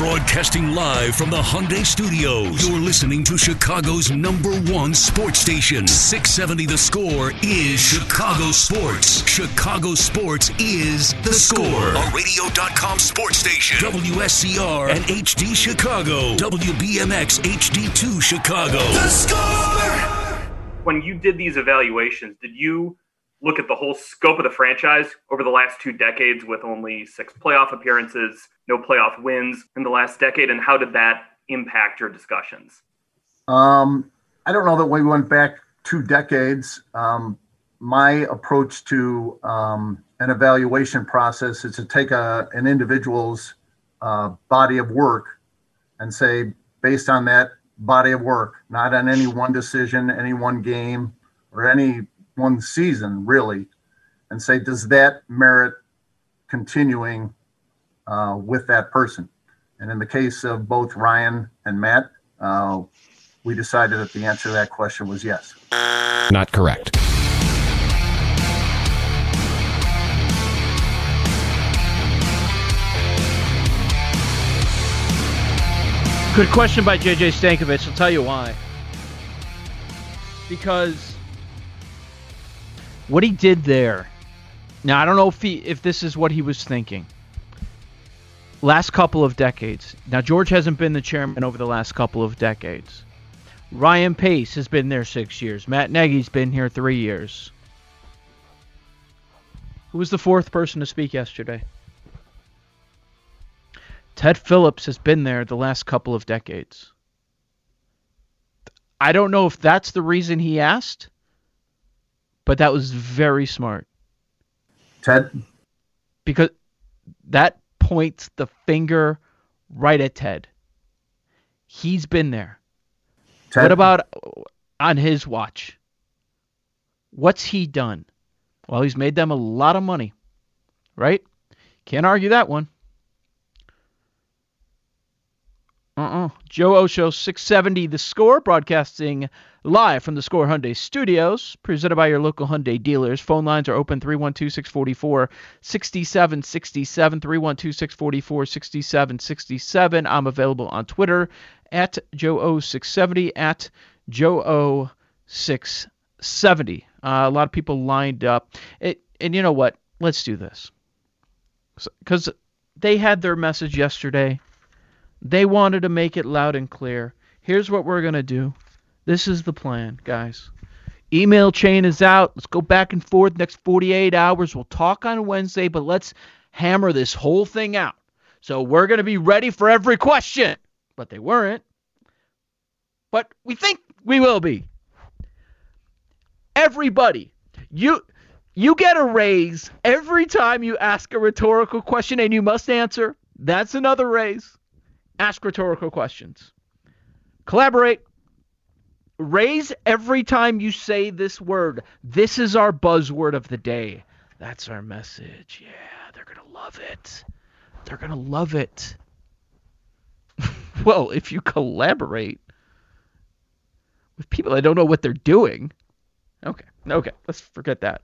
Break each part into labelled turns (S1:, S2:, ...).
S1: Broadcasting live from the Hyundai Studios. You're listening to Chicago's number one sports station. 670 The Score is Chicago Sports. Chicago Sports is The Score. A radio.com sports station. WSCR and HD Chicago. WBMX HD2 Chicago. The Score!
S2: When you did these evaluations, did you look at the whole scope of the franchise over the last two decades with only six playoff appearances, no playoff wins in the last decade, and how did that impact your discussions?
S3: Um, I don't know that we went back two decades. Um, my approach to um, an evaluation process is to take a, an individual's uh, body of work and say, based on that body of work, not on any one decision, any one game, or any one season really and say does that merit continuing uh, with that person and in the case of both ryan and matt uh, we decided that the answer to that question was yes
S4: not correct
S5: Good question by JJ Stankevitz. I'll tell you why. Because what he did there. Now I don't know if he if this is what he was thinking. Last couple of decades. Now George hasn't been the chairman over the last couple of decades. Ryan Pace has been there six years. Matt Nagy's been here three years. Who was the fourth person to speak yesterday? Ted Phillips has been there the last couple of decades. I don't know if that's the reason he asked but that was very smart.
S3: Ted?
S5: Because that points the finger right at Ted. He's been there. Ted? What about on his watch? What's he done? Well, he's made them a lot of money, right? Can't argue that one. Uh-uh. Joe Osho, 670 The Score, broadcasting live from the Score Hyundai Studios, presented by your local Hyundai dealers. Phone lines are open 312-644-6767, 312-644-6767. I'm available on Twitter at Joe O670, at Joe O670. Uh, a lot of people lined up. It, and you know what? Let's do this. Because they had their message yesterday they wanted to make it loud and clear. Here's what we're going to do. This is the plan, guys. Email chain is out. Let's go back and forth next 48 hours. We'll talk on Wednesday, but let's hammer this whole thing out. So we're going to be ready for every question. But they weren't. But we think we will be. Everybody, you you get a raise every time you ask a rhetorical question and you must answer. That's another raise. Ask rhetorical questions. Collaborate. Raise every time you say this word. This is our buzzword of the day. That's our message. Yeah, they're going to love it. They're going to love it. well, if you collaborate with people that don't know what they're doing. Okay. Okay. Let's forget that.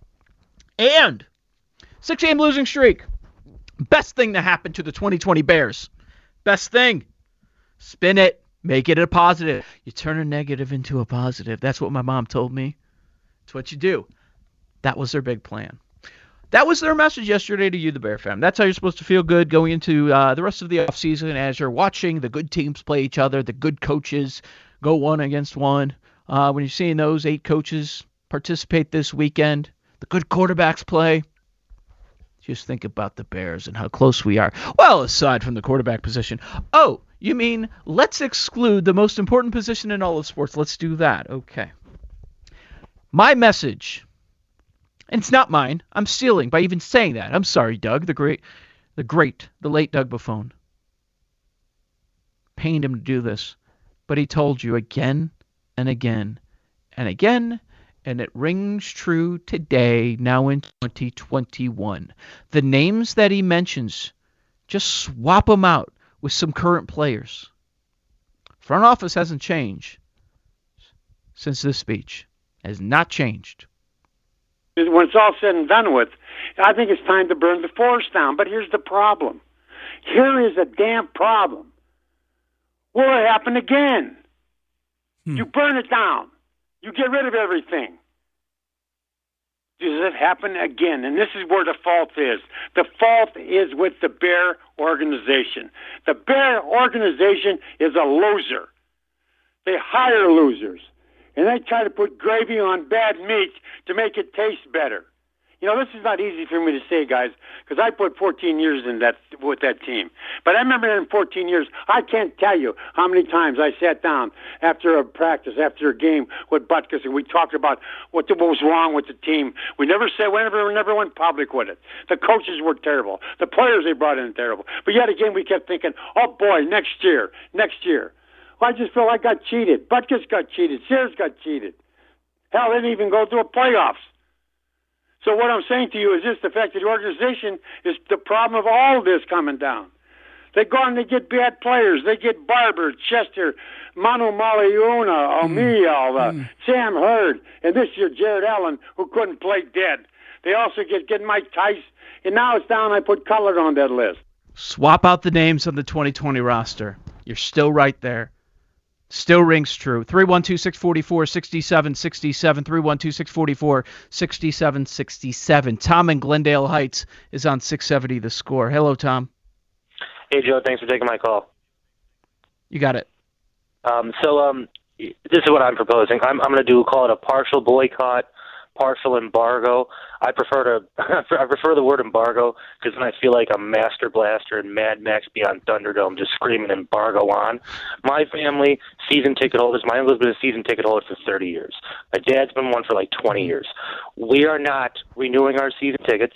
S5: And six game losing streak. Best thing to happen to the 2020 Bears. Best thing. Spin it. Make it a positive. You turn a negative into a positive. That's what my mom told me. It's what you do. That was their big plan. That was their message yesterday to you, the Bear fan. That's how you're supposed to feel good going into uh, the rest of the offseason as you're watching the good teams play each other, the good coaches go one against one. Uh, when you're seeing those eight coaches participate this weekend, the good quarterbacks play. Just think about the Bears and how close we are. Well, aside from the quarterback position. Oh, you mean let's exclude the most important position in all of sports? Let's do that. Okay. My message and it's not mine. I'm stealing by even saying that. I'm sorry, Doug, the great, the great, the late Doug Buffone. Pained him to do this, but he told you again and again and again, and it rings true today, now in 2021. The names that he mentions, just swap them out with some current players. Front office hasn't changed since this speech. Has not changed
S4: when it's all said and done with, I think it's time to burn the forest down. But here's the problem. Here is a damn problem. Will it happen again? Hmm. You burn it down. You get rid of everything. Does it happen again? And this is where the fault is. The fault is with the Bear organization. The Bear organization is a loser. They hire losers and they try to put gravy on bad meat to make it taste better. You know, this is not easy for me to say, guys, because I put 14 years in that with that team. But I remember in 14 years, I can't tell you how many times I sat down after a practice, after a game with Butkus, and we talked about what, what was wrong with the team. We never said, we never, we never went public with it. The coaches were terrible. The players they brought in terrible. But yet again, we kept thinking, oh boy, next year, next year. I just feel I got cheated. Butkus got cheated. Sayers got cheated. Hell, they didn't even go to the playoffs. So what I'm saying to you is this: the fact that the organization is the problem of all of this coming down. They go and they get bad players. They get Barber, Chester, Manumaleuna, O'Meal, mm. uh, mm. Sam Hurd, and this year Jared Allen, who couldn't play dead. They also get get Mike Tice, and now it's down. I put color on that list.
S5: Swap out the names on the 2020 roster. You're still right there. Still rings true. 312 644 6767. 312 644 6767. Tom in Glendale Heights is on 670 the score. Hello, Tom.
S6: Hey, Joe. Thanks for taking my call.
S5: You got it.
S6: Um, so, um, this is what I'm proposing. I'm, I'm going to do call it a partial boycott partial embargo. I prefer to I prefer the word embargo because then I feel like a Master Blaster and Mad Max Beyond Thunderdome just screaming embargo on. My family season ticket holders. My uncle's been a season ticket holder for 30 years. My dad's been one for like 20 years. We are not renewing our season tickets.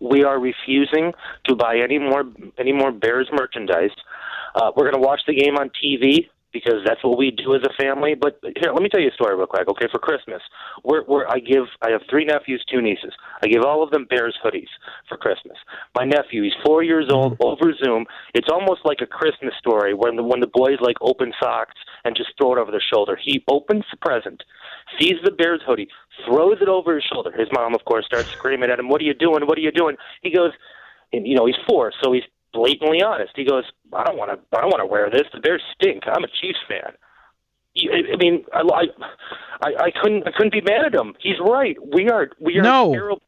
S6: We are refusing to buy any more any more Bears merchandise. Uh, we're going to watch the game on TV because that's what we do as a family. But here, let me tell you a story real quick. Okay, for Christmas, we're, we're I give I have three nephews, two nieces. I give all of them Bears hoodies for Christmas. My nephew, he's four years old, mm-hmm. over Zoom. It's almost like a Christmas story when the when the boys like open socks and just throw it over their shoulder. He opens the present, sees the Bears hoodie, throws it over his shoulder. His mom, of course, starts screaming at him, "What are you doing? What are you doing?" He goes, and you know he's four, so he's blatantly honest. He goes, "I don't want to. I don't want to wear this. The Bears stink. I'm a Chiefs fan." I mean, I, I, I couldn't, I couldn't be mad at him. He's right. We are, we are
S5: no.
S6: terrible.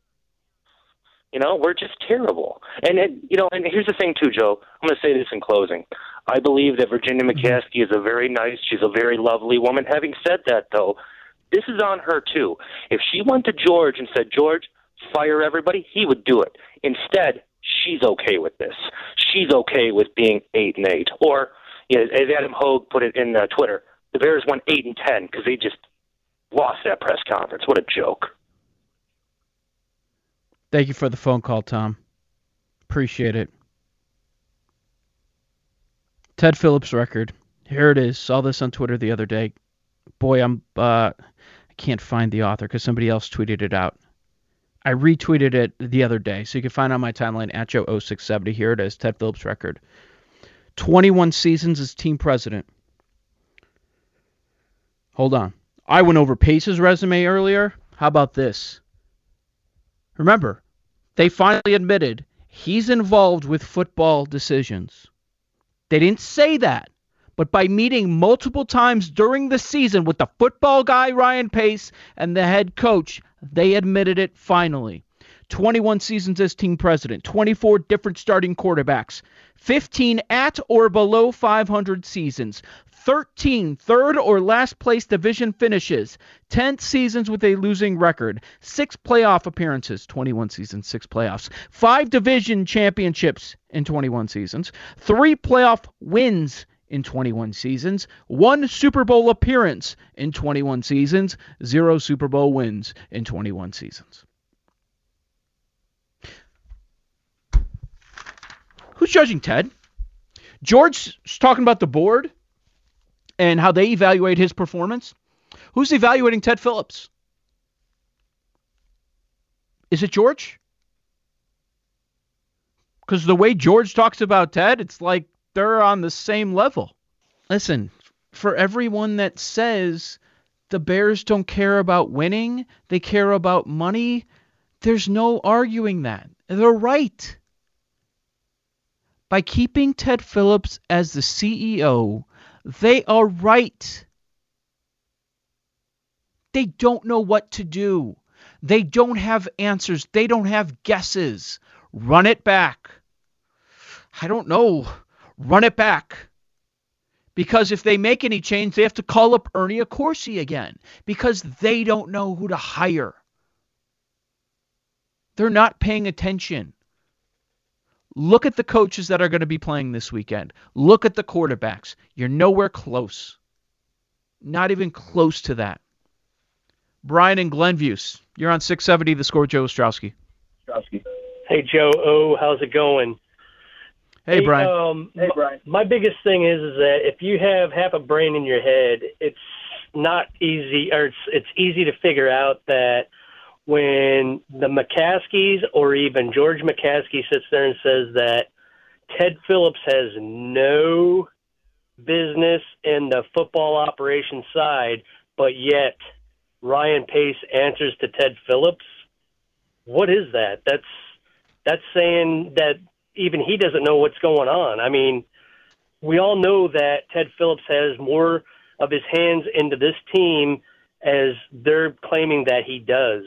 S6: You know, we're just terrible. And it, you know, and here's the thing too, Joe. I'm going to say this in closing. I believe that Virginia mm-hmm. McCaskey is a very nice, she's a very lovely woman. Having said that, though, this is on her too. If she went to George and said, "George, fire everybody," he would do it. Instead, she's okay with this. She's okay with being eight and eight. Or, you know, as Adam Hoge put it in uh, Twitter, the Bears went eight and ten because they just lost that press conference. What a joke!
S5: Thank you for the phone call, Tom. Appreciate it. Ted Phillips record. Here it is. Saw this on Twitter the other day. Boy, I'm uh, I can't find the author because somebody else tweeted it out. I retweeted it the other day, so you can find on my timeline at Joe0670. Here it is, Ted Phillips record. 21 seasons as team president. Hold on. I went over Pace's resume earlier. How about this? Remember, they finally admitted he's involved with football decisions. They didn't say that, but by meeting multiple times during the season with the football guy Ryan Pace and the head coach, they admitted it finally. 21 seasons as team president, 24 different starting quarterbacks, 15 at or below 500 seasons, 13 third or last place division finishes, 10 seasons with a losing record, 6 playoff appearances, 21 seasons, 6 playoffs, 5 division championships in 21 seasons, 3 playoff wins in 21 seasons, 1 Super Bowl appearance in 21 seasons, 0 Super Bowl wins in 21 seasons. Who's judging Ted? George's talking about the board and how they evaluate his performance. Who's evaluating Ted Phillips? Is it George? Because the way George talks about Ted, it's like they're on the same level. Listen, for everyone that says the Bears don't care about winning, they care about money, there's no arguing that. They're right. By keeping Ted Phillips as the CEO, they are right. They don't know what to do. They don't have answers. They don't have guesses. Run it back. I don't know. Run it back. Because if they make any change, they have to call up Ernie Accorsi again because they don't know who to hire. They're not paying attention. Look at the coaches that are going to be playing this weekend. Look at the quarterbacks. You're nowhere close. Not even close to that. Brian and Glenview, you're on 670 the score, Joe. Ostrowski.
S7: Hey, Joe. Oh, how's it going?
S5: Hey, Brian.
S7: Um, hey, Brian. My, my biggest thing is, is that if you have half a brain in your head, it's not easy, or it's, it's easy to figure out that when the McCaskeys or even George McCaskey sits there and says that Ted Phillips has no business in the football operation side, but yet Ryan Pace answers to Ted Phillips. What is that? That's that's saying that even he doesn't know what's going on. I mean, we all know that Ted Phillips has more of his hands into this team as they're claiming that he does.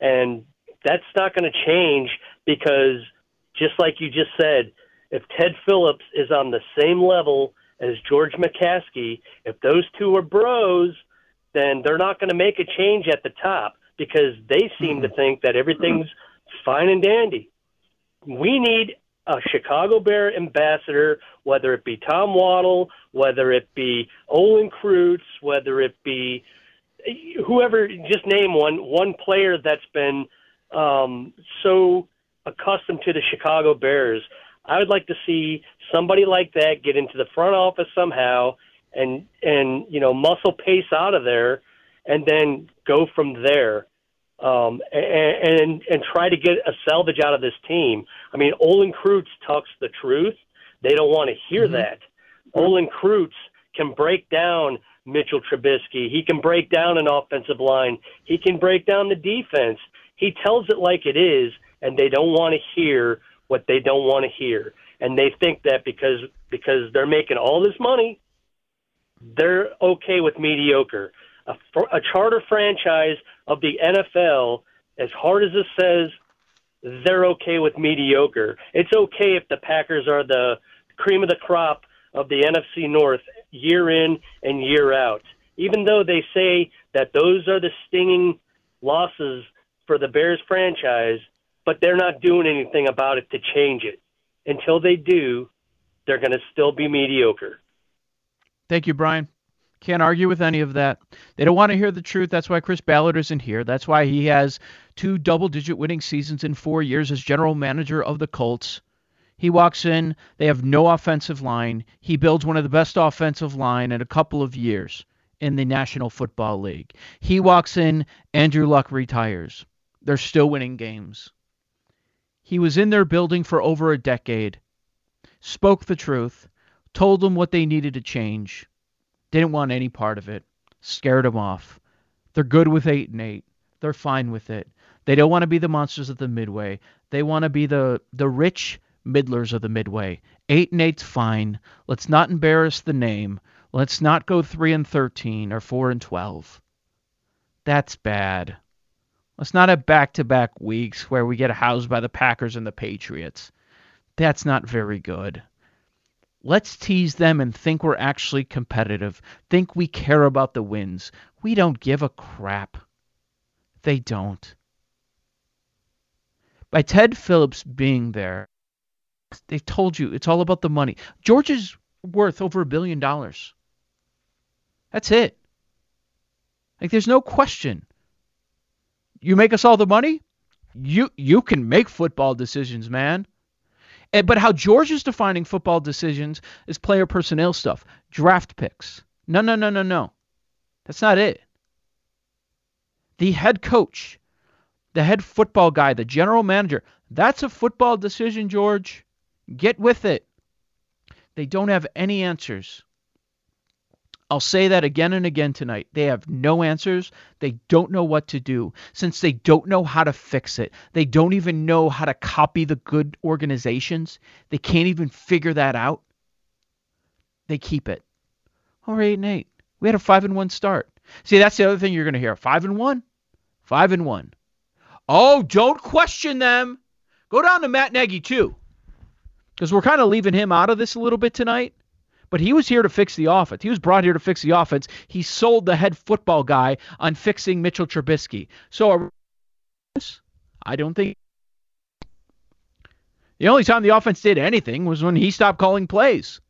S7: And that's not going to change because, just like you just said, if Ted Phillips is on the same level as George McCaskey, if those two are bros, then they're not going to make a change at the top because they seem to mm-hmm. think that everything's fine and dandy. We need a Chicago Bear ambassador, whether it be Tom Waddle, whether it be Olin Kreutz, whether it be whoever, just name one one player that's been um, so accustomed to the Chicago Bears. I would like to see somebody like that get into the front office somehow and and you know muscle pace out of there, and then go from there. Um, and, and and try to get a salvage out of this team. I mean, Olin Kreutz talks the truth. They don't want to hear mm-hmm. that. Olin Kreutz can break down Mitchell Trubisky. He can break down an offensive line. He can break down the defense. He tells it like it is, and they don't want to hear what they don't want to hear. And they think that because because they're making all this money, they're okay with mediocre. A, a charter franchise of the NFL, as hard as this says, they're okay with mediocre. It's okay if the Packers are the cream of the crop of the NFC North year in and year out. Even though they say that those are the stinging losses for the Bears franchise, but they're not doing anything about it to change it. Until they do, they're going to still be mediocre.
S5: Thank you, Brian. Can't argue with any of that. They don't want to hear the truth. That's why Chris Ballard isn't here. That's why he has two double digit winning seasons in four years as general manager of the Colts. He walks in, they have no offensive line. He builds one of the best offensive line in a couple of years in the National Football League. He walks in, Andrew Luck retires. They're still winning games. He was in their building for over a decade, spoke the truth, told them what they needed to change, didn't want any part of it, scared them off. They're good with 8 and 8. They're fine with it. They don't want to be the monsters of the midway. They want to be the the rich middlers of the midway. Eight and eight's fine. Let's not embarrass the name. Let's not go three and thirteen or four and twelve. That's bad. Let's not have back to back weeks where we get housed by the Packers and the Patriots. That's not very good. Let's tease them and think we're actually competitive. Think we care about the wins. We don't give a crap. They don't. By Ted Phillips being there, they've told you it's all about the money. George is worth over a billion dollars. That's it. Like there's no question. You make us all the money, you you can make football decisions, man. And, but how George is defining football decisions is player personnel stuff, draft picks. No, no, no, no, no. That's not it. The head coach, the head football guy, the general manager, that's a football decision, George. Get with it. They don't have any answers. I'll say that again and again tonight. They have no answers. They don't know what to do. Since they don't know how to fix it, they don't even know how to copy the good organizations. They can't even figure that out. They keep it. All right, eight. We had a five and one start. See, that's the other thing you're going to hear. Five and one. Five and one. Oh, don't question them. Go down to Matt Nagy too, because we're kind of leaving him out of this a little bit tonight. But he was here to fix the offense. He was brought here to fix the offense. He sold the head football guy on fixing Mitchell Trubisky. So I don't think the only time the offense did anything was when he stopped calling plays.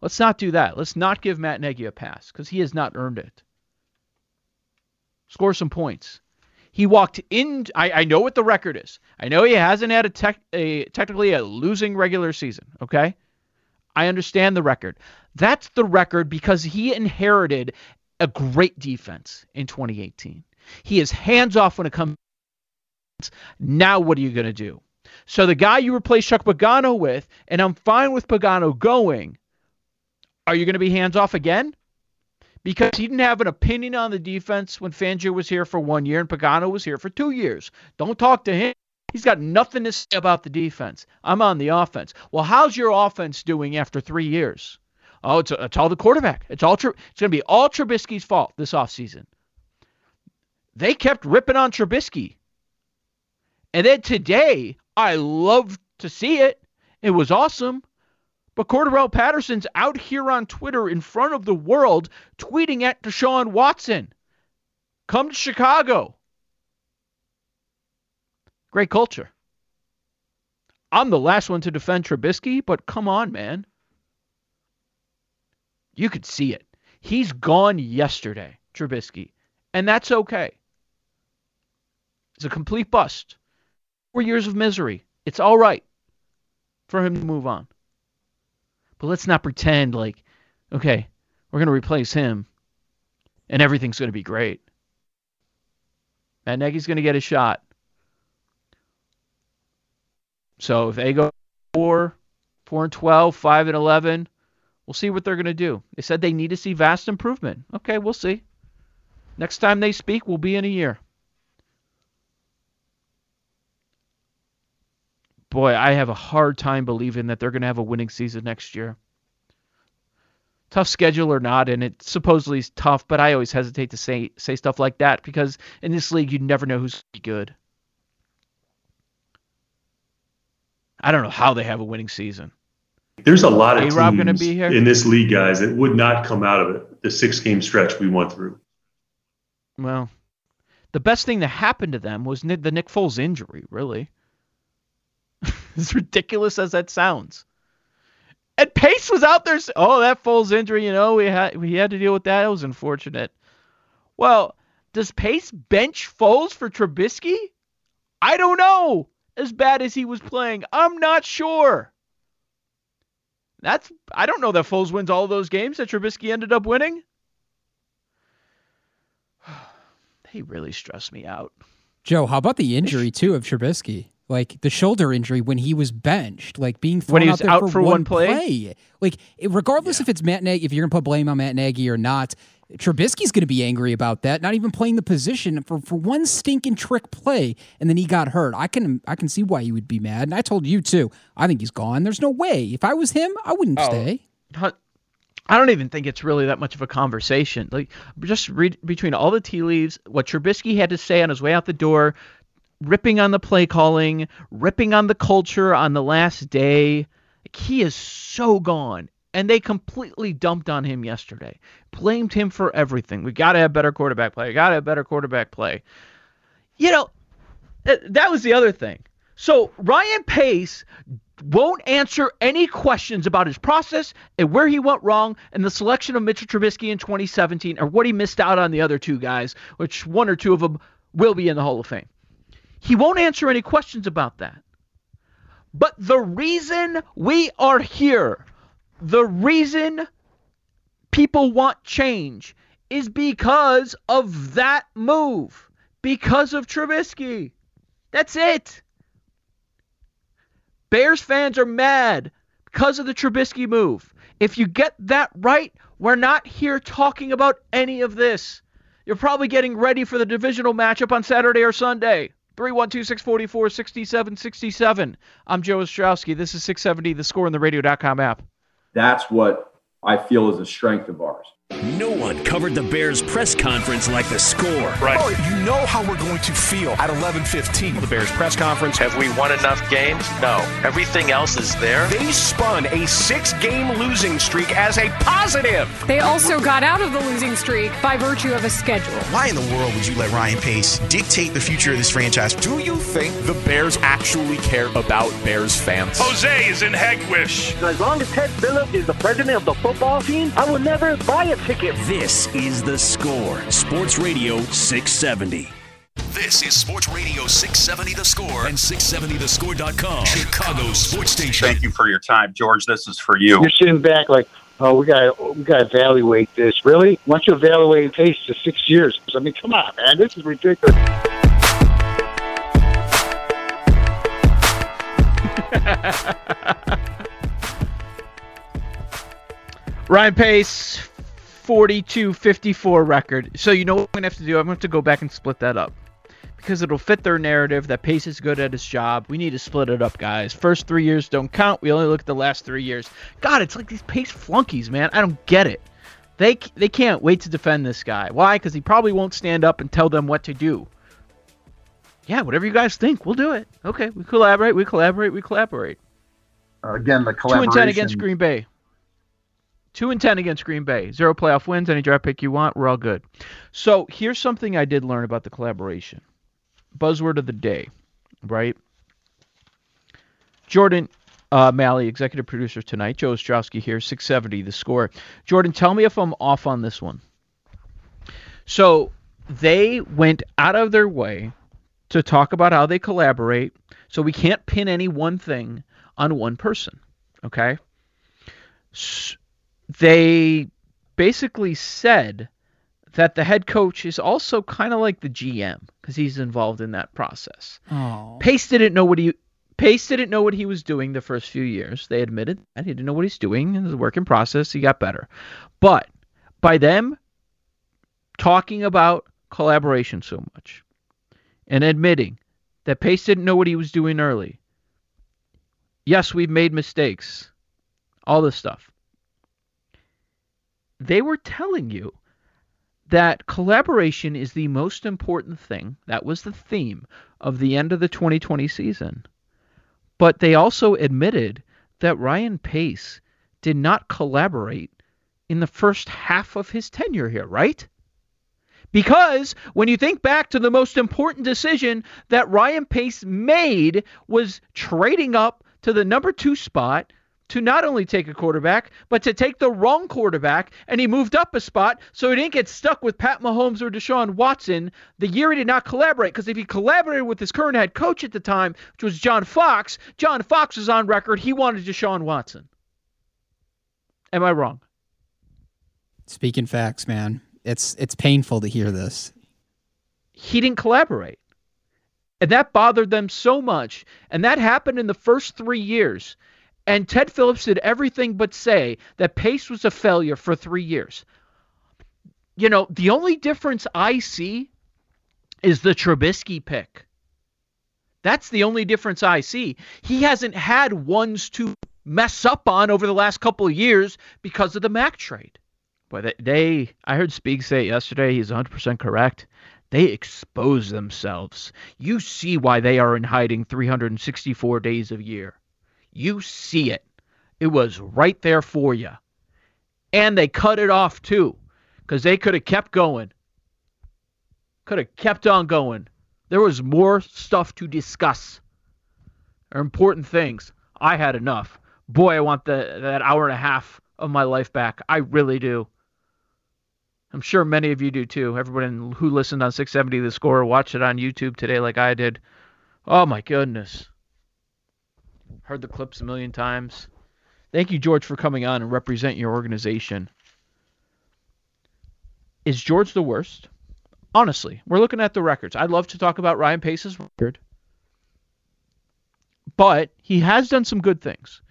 S5: Let's not do that. Let's not give Matt Nagy a pass because he has not earned it. Score some points. He walked in. I, I know what the record is. I know he hasn't had a, tech, a technically a losing regular season. Okay, I understand the record. That's the record because he inherited a great defense in 2018. He is hands off when it comes. Now, what are you going to do? So, the guy you replace Chuck Pagano with, and I'm fine with Pagano going, are you going to be hands off again? Because he didn't have an opinion on the defense when Fangio was here for one year and Pagano was here for two years. Don't talk to him. He's got nothing to say about the defense. I'm on the offense. Well, how's your offense doing after three years? Oh, it's, it's all the quarterback. It's all it's going to be all Trubisky's fault this offseason. They kept ripping on Trubisky. And then today, I love to see it. It was awesome. But Cordarrelle Patterson's out here on Twitter in front of the world tweeting at Deshaun Watson. Come to Chicago. Great culture. I'm the last one to defend Trubisky, but come on, man. You could see it. He's gone yesterday, Trubisky, and that's okay. It's a complete bust. Four years of misery. It's all right for him to move on. But let's not pretend like, okay, we're going to replace him and everything's going to be great. Matt Nagy's going to get a shot. So if they go four, four and 12, five and 11, we'll see what they're going to do. They said they need to see vast improvement. Okay, we'll see. Next time they speak will be in a year. Boy, I have a hard time believing that they're going to have a winning season next year. Tough schedule or not, and it supposedly is tough, but I always hesitate to say say stuff like that because in this league you never know who's good. I don't know how they have a winning season.
S8: There's a lot of
S5: A-Rob
S8: teams
S5: be here?
S8: in this league, guys, that would not come out of it. The six game stretch we went through.
S5: Well, the best thing that happened to them was the Nick Foles injury, really. as ridiculous as that sounds. And Pace was out there. Oh, that Foles injury, you know, we had we had to deal with that. It was unfortunate. Well, does Pace bench Foles for Trubisky? I don't know. As bad as he was playing, I'm not sure. That's I don't know that Foles wins all those games that Trubisky ended up winning. He really stressed me out.
S9: Joe, how about the injury too of Trubisky? Like the shoulder injury when he was benched, like being thrown
S5: When he
S9: out
S5: was
S9: there
S5: out
S9: for,
S5: for one play?
S9: Like it- regardless if it's Matt Nagy, if you're gonna put blame on Matt Nagy or not, Trubisky's gonna be angry about that. Not even playing the position for for one stinking trick play, and then he got hurt. I can I can see why he would be mad. And I told you too. I think he's gone. There's no way. If I was him, I wouldn't
S5: Oh.
S9: stay.
S5: I don't even think it's really that much of a conversation. Like just read between all the tea leaves, what Trubisky had to say on his way out the door, ripping on the play calling, ripping on the culture on the last day. He is so gone. And they completely dumped on him yesterday. Blamed him for everything. We got to have better quarterback play. Got to have better quarterback play. You know, that was the other thing. So Ryan Pace won't answer any questions about his process and where he went wrong and the selection of Mitchell Trubisky in 2017 or what he missed out on the other two guys, which one or two of them will be in the Hall of Fame. He won't answer any questions about that. But the reason we are here, the reason people want change is because of that move, because of Trubisky. That's it. Bears fans are mad because of the Trubisky move. If you get that right, we're not here talking about any of this. You're probably getting ready for the divisional matchup on Saturday or Sunday. 312 644 6767. I'm Joe Ostrowski. This is 670, the score in the radio.com app.
S10: That's what I feel is a strength of ours.
S1: No one covered the Bears press conference like the score.
S11: Right. Oh, you know how we're going to feel at 11:15.
S12: The Bears press conference. Have we won enough games? No. Everything else is there.
S11: They spun a six-game losing streak as a positive.
S13: They also got out of the losing streak by virtue of a schedule.
S14: Why in the world would you let Ryan Pace dictate the future of this franchise?
S11: Do you think the Bears actually care about Bears fans?
S15: Jose is in Hegewisch.
S16: As long as Ted Phillips is the president of the football team, I will never buy a ticket.
S1: This is The Score, Sports Radio 670.
S17: This is Sports Radio 670 The Score and 670thescore.com, Chicago sports station.
S18: Thank you for your time, George. This is for you.
S4: You're sitting back like, oh, we got we got to evaluate this. Really? Once you evaluate Pace to six years, I mean, come on, man, this is ridiculous.
S5: Ryan Pace, 42-54 record. So you know what I'm gonna have to do? I'm gonna have to go back and split that up because it'll fit their narrative that Pace is good at his job. We need to split it up, guys. First three years don't count. We only look at the last three years. God, it's like these Pace flunkies, man. I don't get it. They they can't wait to defend this guy. Why? Because he probably won't stand up and tell them what to do. Yeah, whatever you guys think, we'll do it. Okay, we collaborate. We collaborate. We collaborate.
S3: Uh, again, the collaboration.
S5: Two and ten against Green Bay. Two and ten against Green Bay. Zero playoff wins. Any draft pick you want, we're all good. So here's something I did learn about the collaboration. Buzzword of the day, right? Jordan uh, Malley, executive producer tonight. Joe Ostrowski here, 670, the score. Jordan, tell me if I'm off on this one. So they went out of their way to talk about how they collaborate. So we can't pin any one thing on one person. Okay? They basically said that the head coach is also kind of like the GM because he's involved in that process.
S9: Oh.
S5: Pace didn't know what he Pace didn't know what he was doing the first few years. They admitted that he didn't know what he's doing. It was a work in process. He got better. But by them talking about collaboration so much and admitting that Pace didn't know what he was doing early. Yes, we've made mistakes. All this stuff. They were telling you that collaboration is the most important thing. That was the theme of the end of the 2020 season. But they also admitted that Ryan Pace did not collaborate in the first half of his tenure here, right? Because when you think back to the most important decision that Ryan Pace made was trading up to the number two spot to not only take a quarterback, but to take the wrong quarterback, and he moved up a spot so he didn't get stuck with Pat Mahomes or Deshaun Watson the year he did not collaborate. Because if he collaborated with his current head coach at the time, which was John Fox, John Fox was on record he wanted Deshaun Watson. Am I wrong?
S9: Speaking facts, man. It's it's painful to hear this.
S5: He didn't collaborate. And that bothered them so much. And that happened in the first three years. And Ted Phillips did everything but say that Pace was a failure for three years. You know, the only difference I see is the Trubisky pick. That's the only difference I see. He hasn't had ones to mess up on over the last couple of years because of the Mack trade. But they, I heard Speak say yesterday, he's 100% correct. They expose themselves. You see why they are in hiding 364 days of year. You see it. It was right there for you. And they cut it off too, because they could have kept going. Could have kept on going. There was more stuff to discuss. Or important things. I had enough. Boy, I want the, that hour and a half of my life back. I really do. I'm sure many of you do too. Everyone who listened on 670 The Score or watched it on YouTube today, like I did. Oh my goodness. Heard the clips a million times. Thank you, George, for coming on and represent your organization. Is George the worst? Honestly, we're looking at the records. I'd love to talk about Ryan Pace's record, but he has done some good things.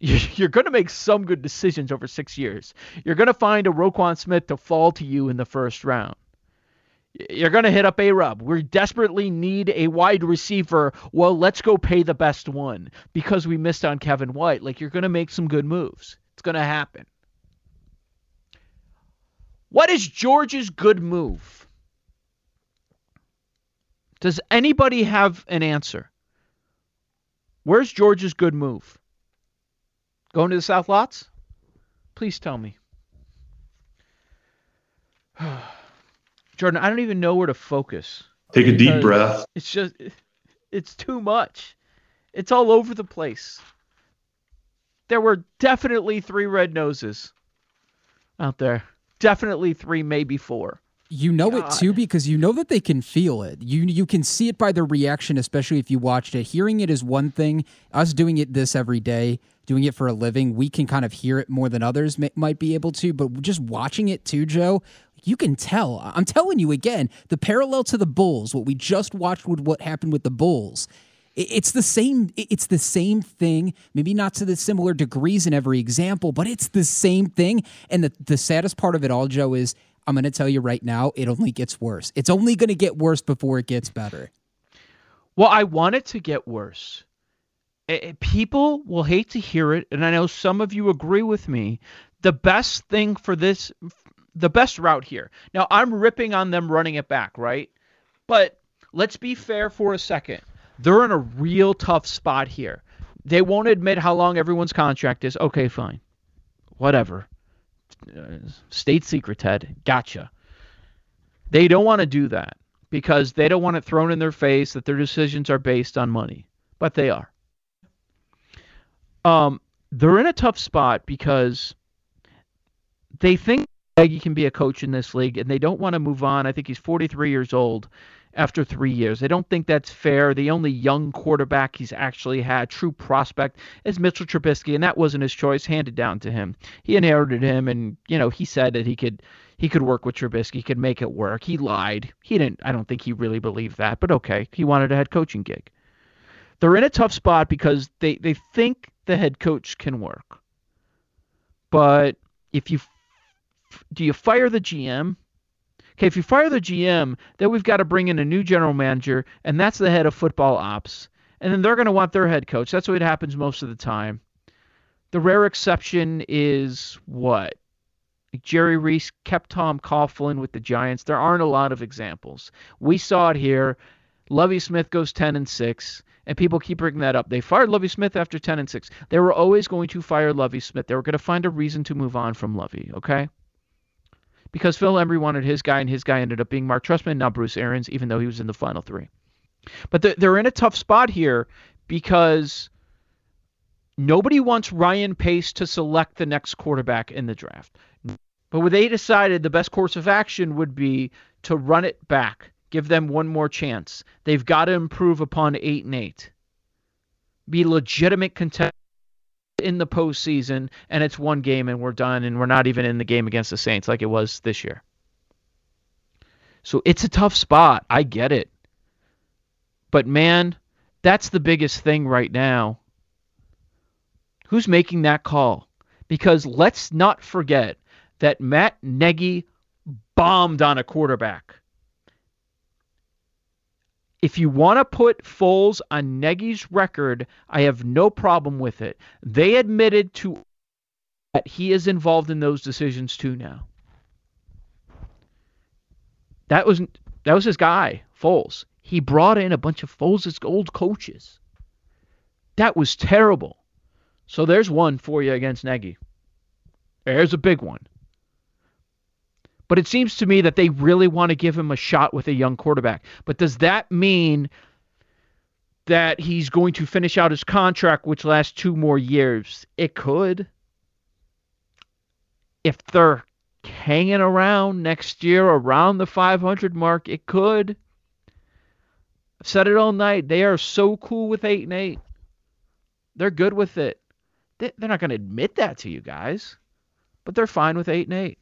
S5: You're going to make some good decisions over six years. You're going to find a Roquan Smith to fall to you in the first round. You're going to hit up A Rob. We desperately need a wide receiver. Well, let's go pay the best one because we missed on Kevin White. Like, you're going to make some good moves. It's going to happen. What is George's good move? Does anybody have an answer? Where's George's good move? Going to the South Lots? Please tell me. Jordan, I don't even know where to focus.
S8: Take a deep breath.
S5: It's just, it's too much. It's all over the place. There were definitely three red noses out there. Definitely three, maybe four.
S9: You know God. it too because you know that they can feel it. You you can see it by their reaction, especially if you watched it. Hearing it is one thing. Us doing it this every day, doing it for a living, we can kind of hear it more than others may, might be able to. But just watching it too, Joe, you can tell. I'm telling you again, the parallel to the Bulls, what we just watched with what happened with the Bulls. It's the same. It's the same thing. Maybe not to the similar degrees in every example, but it's the same thing. And the the saddest part of it all, Joe, is I'm going to tell you right now, it only gets worse. It's only going to get worse before it gets better.
S5: Well, I want it to get worse. People will hate to hear it, and I know some of you agree with me. The best thing for this the best route here. Now, I'm ripping on them running it back, right? But let's be fair for a second. They're in a real tough spot here. They won't admit how long everyone's contract is. Okay, fine. Whatever. Uh, state secret, Ted. Gotcha. They don't want to do that because they don't want it thrown in their face that their decisions are based on money, but they are. Um, they're in a tough spot because they think he can be a coach in this league, and they don't want to move on. I think he's 43 years old after three years. They don't think that's fair. The only young quarterback he's actually had, true prospect, is Mitchell Trubisky, and that wasn't his choice, handed down to him. He inherited him, and you know he said that he could he could work with Trubisky, could make it work. He lied. He didn't. I don't think he really believed that, but okay, he wanted a head coaching gig. They're in a tough spot because they they think the head coach can work, but if you do you fire the GM? Okay, if you fire the GM, then we've got to bring in a new general manager, and that's the head of football ops. And then they're going to want their head coach. That's what happens most of the time. The rare exception is what? Jerry Reese kept Tom Coughlin with the Giants. There aren't a lot of examples. We saw it here. Lovie Smith goes 10 and 6, and people keep bringing that up. They fired Lovie Smith after 10 and 6. They were always going to fire Lovie Smith. They were going to find a reason to move on from Lovie, okay? Because Phil Emery wanted his guy, and his guy ended up being Mark Trestman, not Bruce Arians, even though he was in the final three. But they're, they're in a tough spot here because nobody wants Ryan Pace to select the next quarterback in the draft. But they decided the best course of action would be to run it back, give them one more chance. They've got to improve upon eight and eight, be legitimate contenders in the postseason and it's one game and we're done and we're not even in the game against the Saints like it was this year. So it's a tough spot. I get it. But man, that's the biggest thing right now. Who's making that call? Because let's not forget that Matt Nagy bombed on a quarterback. If you want to put Foles on Nagy's record, I have no problem with it. They admitted to that he is involved in those decisions too now. That was that was his guy, Foles. He brought in a bunch of Foles' old coaches. That was terrible. So there's one for you against Nagy. There's a big one. But it seems to me that they really want to give him a shot with a young quarterback. But does that mean that he's going to finish out his contract, which lasts two more years? It could. If they're hanging around next year around the 500 mark, it could. I've said it all night. They are so cool with 8 and 8. They're good with it. They're not going to admit that to you guys, but they're fine with 8 and 8.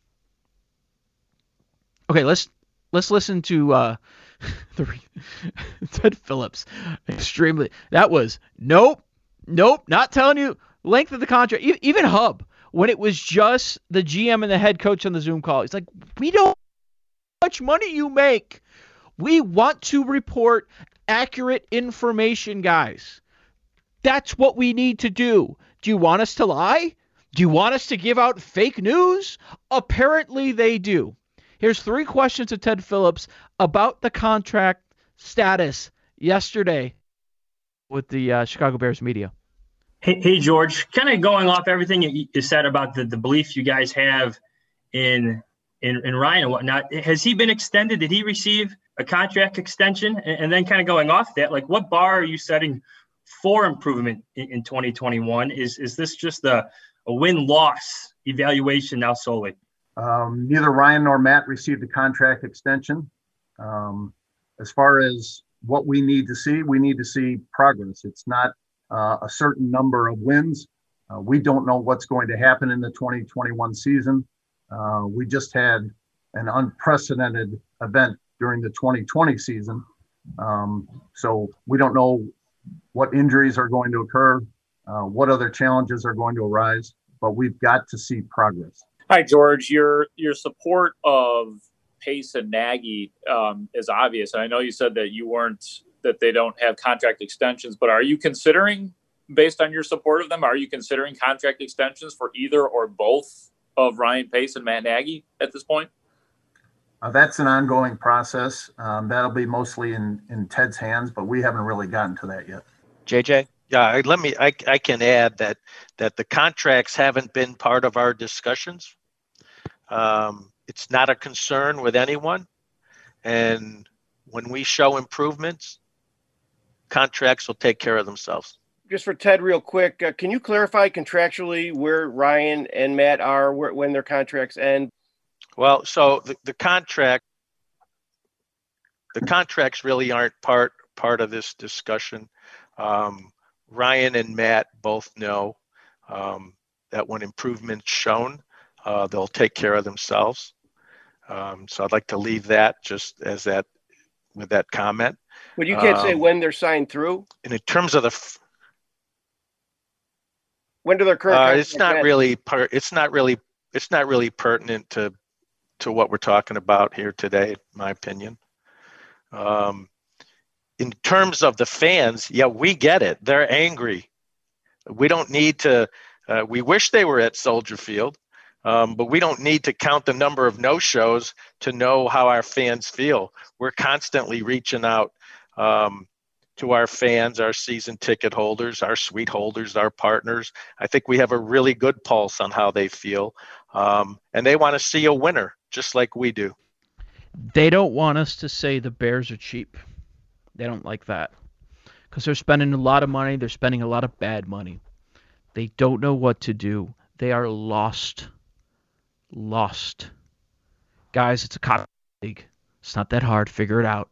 S5: Okay, let's let's listen to uh, the Ted Phillips. Extremely. That was nope, nope. Not telling you length of the contract. Even Hub, when it was just the GM and the head coach on the Zoom call, he's like, "We don't much money you make. We want to report accurate information, guys. That's what we need to do. Do you want us to lie? Do you want us to give out fake news? Apparently they do. Here's three questions to Ted Phillips about the contract status yesterday with the uh, Chicago Bears media.
S19: Hey, hey George, kind of going off everything you said about the, the belief you guys have in, in in Ryan and whatnot. Has he been extended? Did he receive a contract extension? And, and then kind of going off that, like what bar are you setting for improvement in, in 2021? Is is this just a, a win loss evaluation now solely?
S3: Um, neither Ryan nor Matt received a contract extension. Um, as far as what we need to see, we need to see progress. It's not uh, a certain number of wins. Uh, we don't know what's going to happen in the 2021 season. Uh, we just had an unprecedented event during the 2020 season. Um, so we don't know what injuries are going to occur, uh, what other challenges are going to arise, but we've got to see progress.
S20: Hi, George. Your your support of Pace and Nagy um, is obvious. And I know you said that you weren't that they don't have contract extensions, but are you considering, based on your support of them, are you considering contract extensions for either or both of Ryan Pace and Matt Nagy at this point?
S3: Uh, that's an ongoing process. Um, that'll be mostly in in Ted's hands, but we haven't really gotten to that yet.
S21: JJ. Yeah, let me. I, I can add that that the contracts haven't been part of our discussions. Um, it's not a concern with anyone. And when we show improvements, contracts will take care of themselves.
S22: Just for Ted, real quick, uh, can you clarify contractually where Ryan and Matt are where, when their contracts end?
S21: Well, so the, the contract, the contracts really aren't part part of this discussion. Um, Ryan and Matt both know um, that when improvements shown, uh, they'll take care of themselves. Um, so I'd like to leave that just as that with that comment.
S22: But you can't um, say when they're signed through.
S21: And in terms of the, f-
S22: when do their current?
S21: Uh, it's not end? really part. It's not really. It's not really pertinent to to what we're talking about here today, in my opinion. Um, in terms of the fans, yeah, we get it. They're angry. We don't need to. Uh, we wish they were at Soldier Field. Um, but we don't need to count the number of no shows to know how our fans feel. We're constantly reaching out um, to our fans, our season ticket holders, our suite holders, our partners. I think we have a really good pulse on how they feel. Um, and they want to see a winner, just like we do.
S5: They don't want us to say the Bears are cheap. They don't like that because they're spending a lot of money. They're spending a lot of bad money. They don't know what to do. They are lost lost. Guys, it's a cop league. It's not that hard. Figure it out.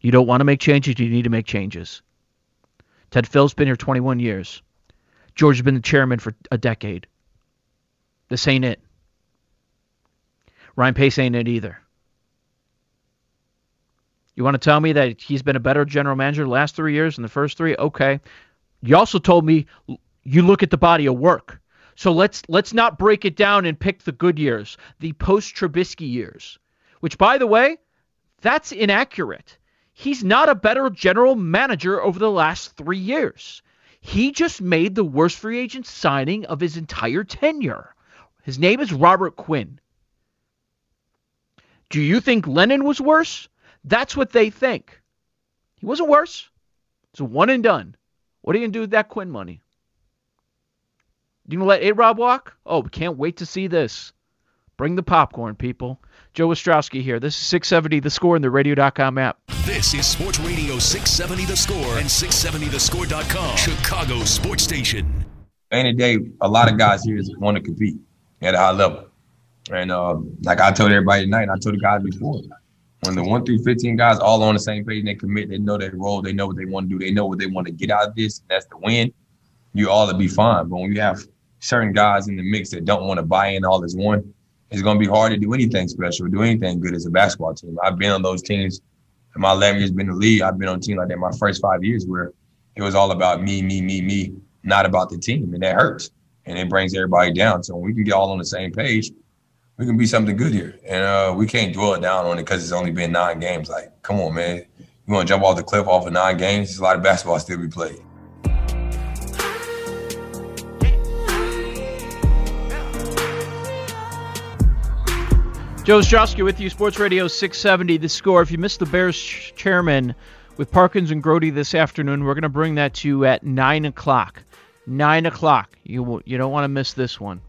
S5: You don't want to make changes, you need to make changes. Ted Phil's been here 21 years. George has been the chairman for a decade. This ain't it. Ryan Pace ain't it either. You want to tell me that he's been a better general manager the last three years than the first three? Okay. You also told me you look at the body of work. So let's let's not break it down and pick the good years, the post Trubisky years, which by the way, that's inaccurate. He's not a better general manager over the last three years. He just made the worst free agent signing of his entire tenure. His name is Robert Quinn. Do you think Glennon was worse? That's what they think. He wasn't worse. It's a one and done. What are you going to do with that Quinn money? You going to let A Rob walk? Oh, can't wait to see this. Bring the popcorn, people. Joe Ostrowski here. This is 670 The Score in the radio.com app.
S17: This is Sports Radio 670 The Score and 670thescore.com, Chicago Sports Station.
S23: Any day, a lot of guys here want to compete at a high level. And uh, like I told everybody tonight, and I told the guys before, when the one through 15 guys all on the same page and they commit, they know their role, they know what they want to do, they know what they want to get out of this, that's the win, you all will be fine. But when you have certain guys in the mix that don't want to buy in all as one, it's going to be hard to do anything special, do anything good as a basketball team. I've been on those teams. In my 11 years been in the league, I've been on a team like that my first five years where it was all about me, me, me, me, not about the team. And that hurts. And it brings everybody down. So when we can get all on the same page, we can be something good here. And uh, we can't dwell down on it because it's only been nine games. Like, come on, man. You want to jump off the cliff off of nine games? There's a lot of basketball still to be played.
S5: Joe Ostrowski with you, Sports Radio 670. The score. If you missed the Bears chairman with Parkins and Grody this afternoon, we're going to bring that to you at 9 o'clock. 9 o'clock. You, you don't want to miss this one.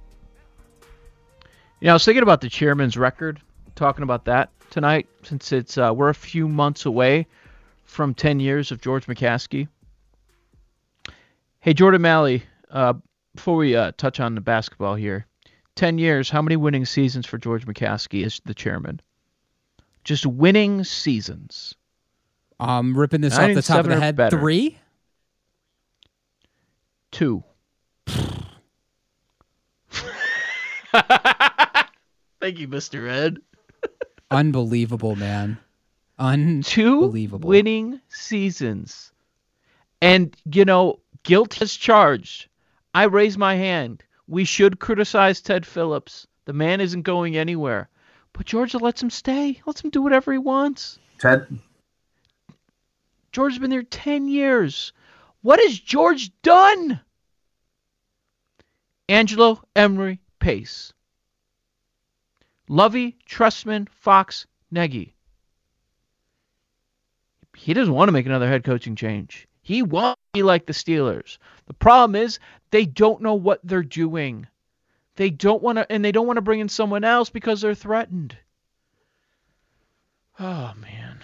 S5: You know, I was thinking about the chairman's record, talking about that tonight, since it's uh, we're a few months away from 10 years of George McCaskey. Hey, Jordan Malley, uh, before we uh, touch on the basketball here, 10 years, how many winning seasons for George McCaskey as the chairman? Just winning seasons.
S9: Um, ripping this off the top of the head.
S5: Better.
S9: Three?
S5: Two. Thank you, Mr. Ed.
S9: Unbelievable, man.
S5: Two
S9: Unbelievable.
S5: winning seasons. And, you know, guilt is charged. I raise my hand. We should criticize Ted Phillips. The man isn't going anywhere. But Georgia lets him stay. Lets him do whatever he wants.
S3: Ted?
S5: George's been there 10 years. What has George done? Angelo, Emery, Pace. Lovie, Trestman, Fox, Nagy. He doesn't want to make another head coaching change. He won't be like the Steelers. The problem is they don't know what they're doing. They don't want to, and they don't want to bring in someone else because they're threatened. Oh man,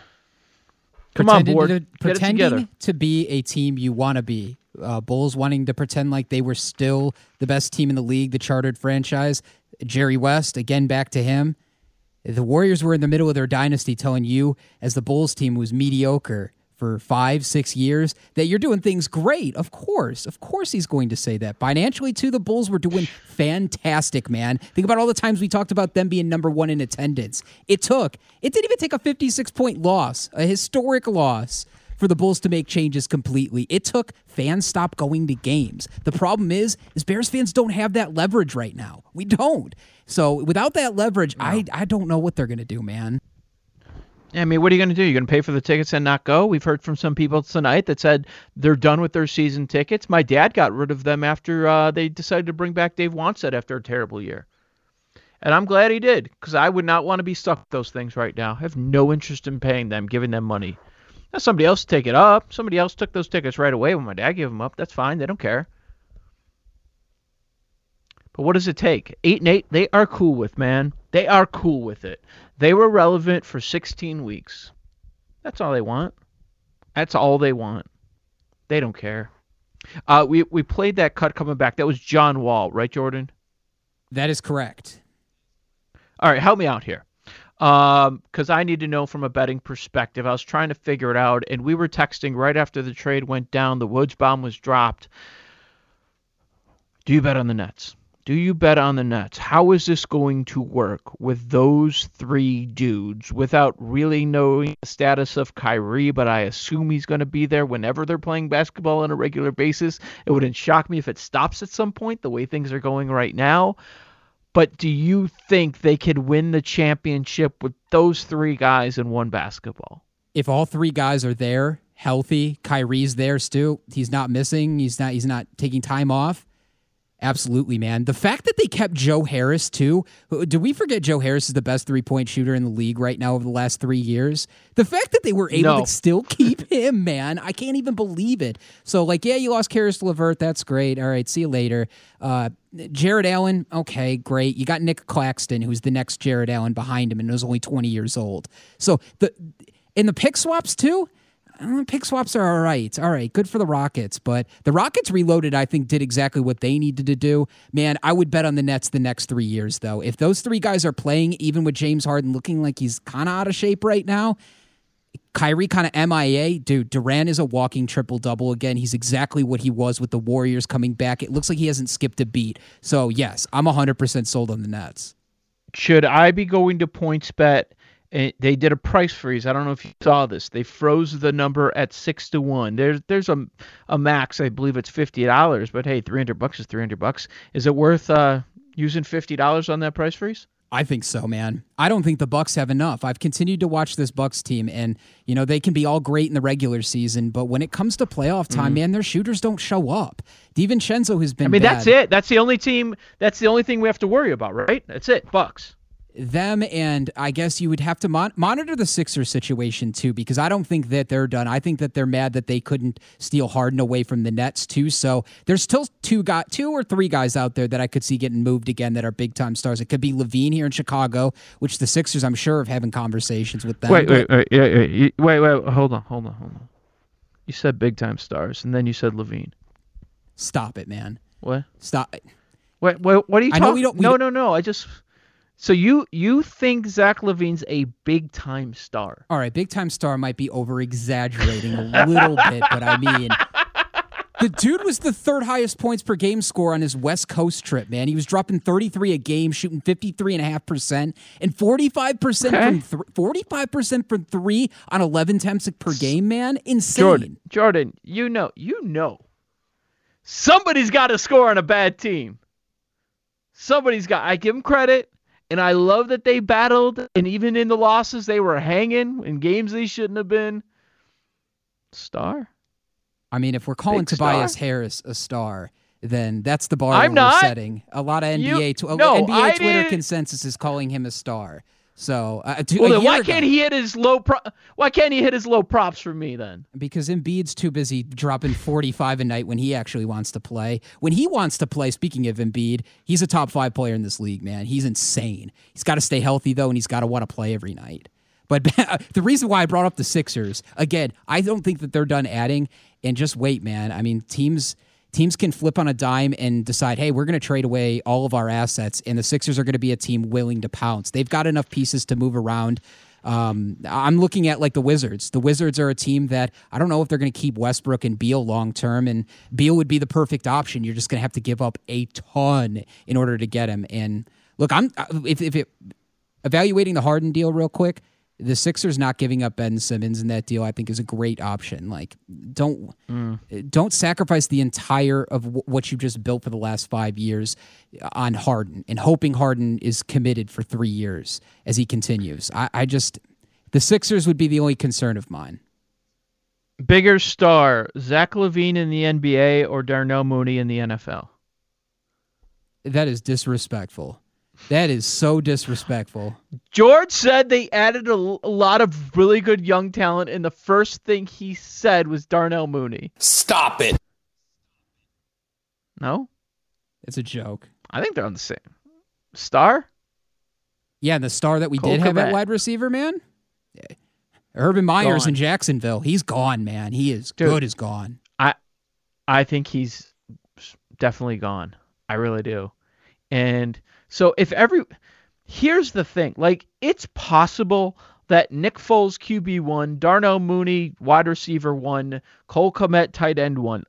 S5: come on, board,
S9: to-
S5: get it together.
S9: pretending to be a team you want to be. Uh, Bulls wanting to pretend like they were still the best team in the league, the chartered franchise. Jerry West, again, back to him. The Warriors were in the middle of their dynasty, telling you, as the Bulls team was mediocre for five, six years, that you're doing things great. Of course. Of course, he's going to say that. Financially, too, the Bulls were doing fantastic, man. Think about all the times we talked about them being number one in attendance. It took, it didn't even take a 56 point loss, a historic loss for the Bulls to make changes completely. It took fans stop going to games. The problem is, is Bears fans don't have that leverage right now. We don't. So without that leverage, I I don't know what they're gonna do, man.
S5: I mean, what are you going to do? You're going to pay for the tickets and not go? We've heard from some people tonight that said they're done with their season tickets. My dad got rid of them after uh, they decided to bring back Dave Wannstedt after a terrible year. And I'm glad he did because I would not want to be stuck with those things right now. I have no interest in paying them, giving them money. Now, somebody else take it up. Somebody else took those tickets right away when my dad gave them up. That's fine. They don't care. But what does it take? Eight and eight, they are cool with, man. They are cool with it. They were relevant for 16 weeks. That's all they want. That's all they want. They don't care. Uh, we we played that cut coming back. That was John Wall, right, Jordan?
S9: That is correct.
S5: All right, help me out here. Um, because I need to know from a betting perspective. I was trying to figure it out, and we were texting right after the trade went down. The Woj bomb was dropped. Do you bet on the Nets? Do you bet on the Nets? How is this going to work with those three dudes without really knowing the status of Kyrie? But I assume he's going to be there whenever they're playing basketball on a regular basis. It wouldn't shock me if it stops at some point, the way things are going right now. But do you think they could win the championship with those three guys in one basketball?
S9: if all three guys are there, healthy, Kyrie's there, Stu, he's not missing, he's not he's not taking time off. Absolutely, man. The fact that they kept Joe Harris too. Do we forget Joe Harris is the best three point shooter in the league right now over the last three years? The fact that they were able
S5: No.
S9: to still keep him, man, I can't even believe it. So, like, yeah, you lost Caris LeVert. That's great. All right, see you later. Uh, Jarrett Allen, okay, great. You got Nic Claxton, who's the next Jarrett Allen behind him, and was only 20 years old. So the in the pick swaps too. Uh, pick swaps are all right. All right, good for the Rockets. But the Rockets reloaded, I think, did exactly what they needed to do. Man, I would bet on the Nets the next three years, though. If those three guys are playing, even with James Harden looking like he's kind of out of shape right now, Kyrie kind of MIA. Dude, Durant is a walking triple double again. He's exactly what he was with the Warriors coming back. It looks like he hasn't skipped a beat. So, yes, I'm 100% sold on the Nets.
S5: Should I be going to PointsBet? And they did a price freeze. I don't know if you saw this. They froze the number at six to one. There's there's a a max. I believe it's fifty dollars. But hey, three hundred bucks is three hundred bucks. Is it worth uh, using fifty dollars on that price freeze?
S9: I think so, man. I don't think the Bucks have enough. I've continued to watch this Bucks team, and you know they can be all great in the regular season, but when it comes to playoff time,
S5: Mhm.
S9: man, their shooters don't show up. DiVincenzo has been.
S5: I mean,
S9: bad.
S5: that's it. That's the only team. That's the only thing we have to worry about, right? That's it. Bucks.
S9: Them and I guess you would have to mon- monitor the Sixers situation too because I don't think that they're done. I think that they're mad that they couldn't steal Harden away from the Nets too. So there's still two got two or three guys out there that I could see getting moved again that are big time stars. It could be LaVine here in Chicago, which the Sixers I'm sure of having conversations with them.
S5: Wait, wait, wait, yeah, wait, wait, hold on, hold on, hold on. You said big time stars, and then you said LaVine.
S9: Stop it, man.
S5: What?
S9: Stop.
S5: Wait, wait, what are you
S9: I
S5: talking?
S9: know we don't- we
S5: no, no, no. I just. So you you think Zach LaVine's a big time star?
S9: All right, big time star might be over exaggerating a little bit, but I mean, the dude was the third highest points per game score on his West Coast trip, man. He was dropping 33 a game, shooting 53.5%, and 45%
S5: Okay.
S9: from th- 45% from three on 11 attempts per game, man. Insane.
S5: Jordan, Jordan, you know, you know, somebody's got to score on a bad team. Somebody's got. I give him credit, and I love that they battled, and even in the losses, they were hanging in games they shouldn't have been. Star.
S9: I mean, if we're calling
S5: Big
S9: Tobias
S5: star?
S9: Harris a star, then that's the bar
S5: I'm
S9: we're
S5: not.
S9: setting. A lot of
S5: You-
S9: NBA, tw-
S5: no,
S9: NBA Twitter
S5: didn't-
S9: consensus is calling him a star. So, uh, to,
S5: Well, then why
S9: ago-
S5: can't he hit his low? Pro- why can't he hit his low props for me then?
S9: because Embiid's too busy dropping 45 a night when he actually wants to play. When he wants to play, speaking of Embiid, he's a top five player in this league, man. He's insane. He's got to stay healthy, though, and he's got to want to play every night. But the reason why I brought up the Sixers, again, I don't think that they're done adding. And just wait, man. I mean, teams teams can flip on a dime and decide, hey, we're going to trade away all of our assets, and the Sixers are going to be a team willing to pounce. They've got enough pieces to move around. Um, I'm looking at like the Wizards. The Wizards are a team that I don't know if they're going to keep Westbrook and Beal long term, and Beal would be the perfect option. You're just going to have to give up a ton in order to get him. And look, I'm if if it evaluating the Harden deal real quick. The Sixers not giving up Ben Simmons in that deal, I think, is a great option. Like, don't mm. don't sacrifice the entire of w- what you just built for the last five years on Harden and hoping Harden is committed for three years as he continues. I, I just the Sixers would be the only concern of mine.
S5: Bigger star, Zach LaVine in the NBA or Darnell Mooney in the NFL?
S9: That is disrespectful. That is so disrespectful.
S5: George said they added a lot of really good young talent, and the first thing he said was Darnell Mooney.
S24: Stop it.
S5: No,
S9: It's a joke.
S5: I think they're on the same star.
S9: Yeah, and the star that we
S5: Cole
S9: did have at wide receiver, man. Yeah. Urban Meyer's
S5: Gone.
S9: in Jacksonville. He's gone, man. He is
S5: Dude.
S9: good as gone.
S5: I, I think he's definitely gone. I really do. And so if every here's the thing, like it's possible that Nick Foles QB one, Darnell Mooney wide receiver one, Cole Kmet tight end one,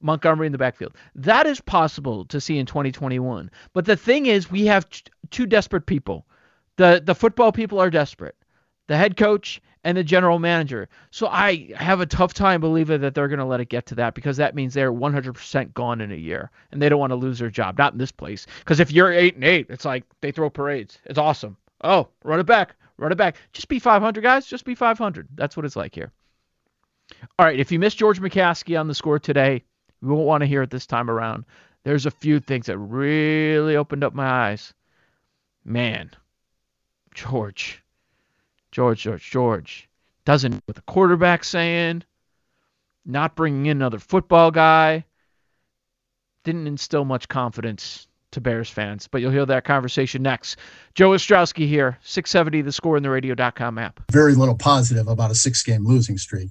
S5: Montgomery in the backfield. That is possible to see in 2021. But the thing is, we have two desperate people. The the football people are desperate. The head coach and the general manager. So I have a tough time believing that they're going to let it get to that because that means they're 100% gone in a year and they don't want to lose their job. Not in this place. Because if you're 8 and 8, it's like they throw parades. It's awesome. Oh, run it back. Run it back. Just be 500, guys. Just be 500. That's what it's like here. All right. If you missed George McCaskey on the score today, we won't want to hear it this time around. There's a few things that really opened up my eyes. Man, George, George, George, George doesn't what the quarterback's saying, not bringing in another football guy, didn't instill much confidence to Bears fans. But you'll hear that conversation next. Joe Ostrowski here, 670 the score in the radio.com app.
S3: Very little positive about a six game losing streak.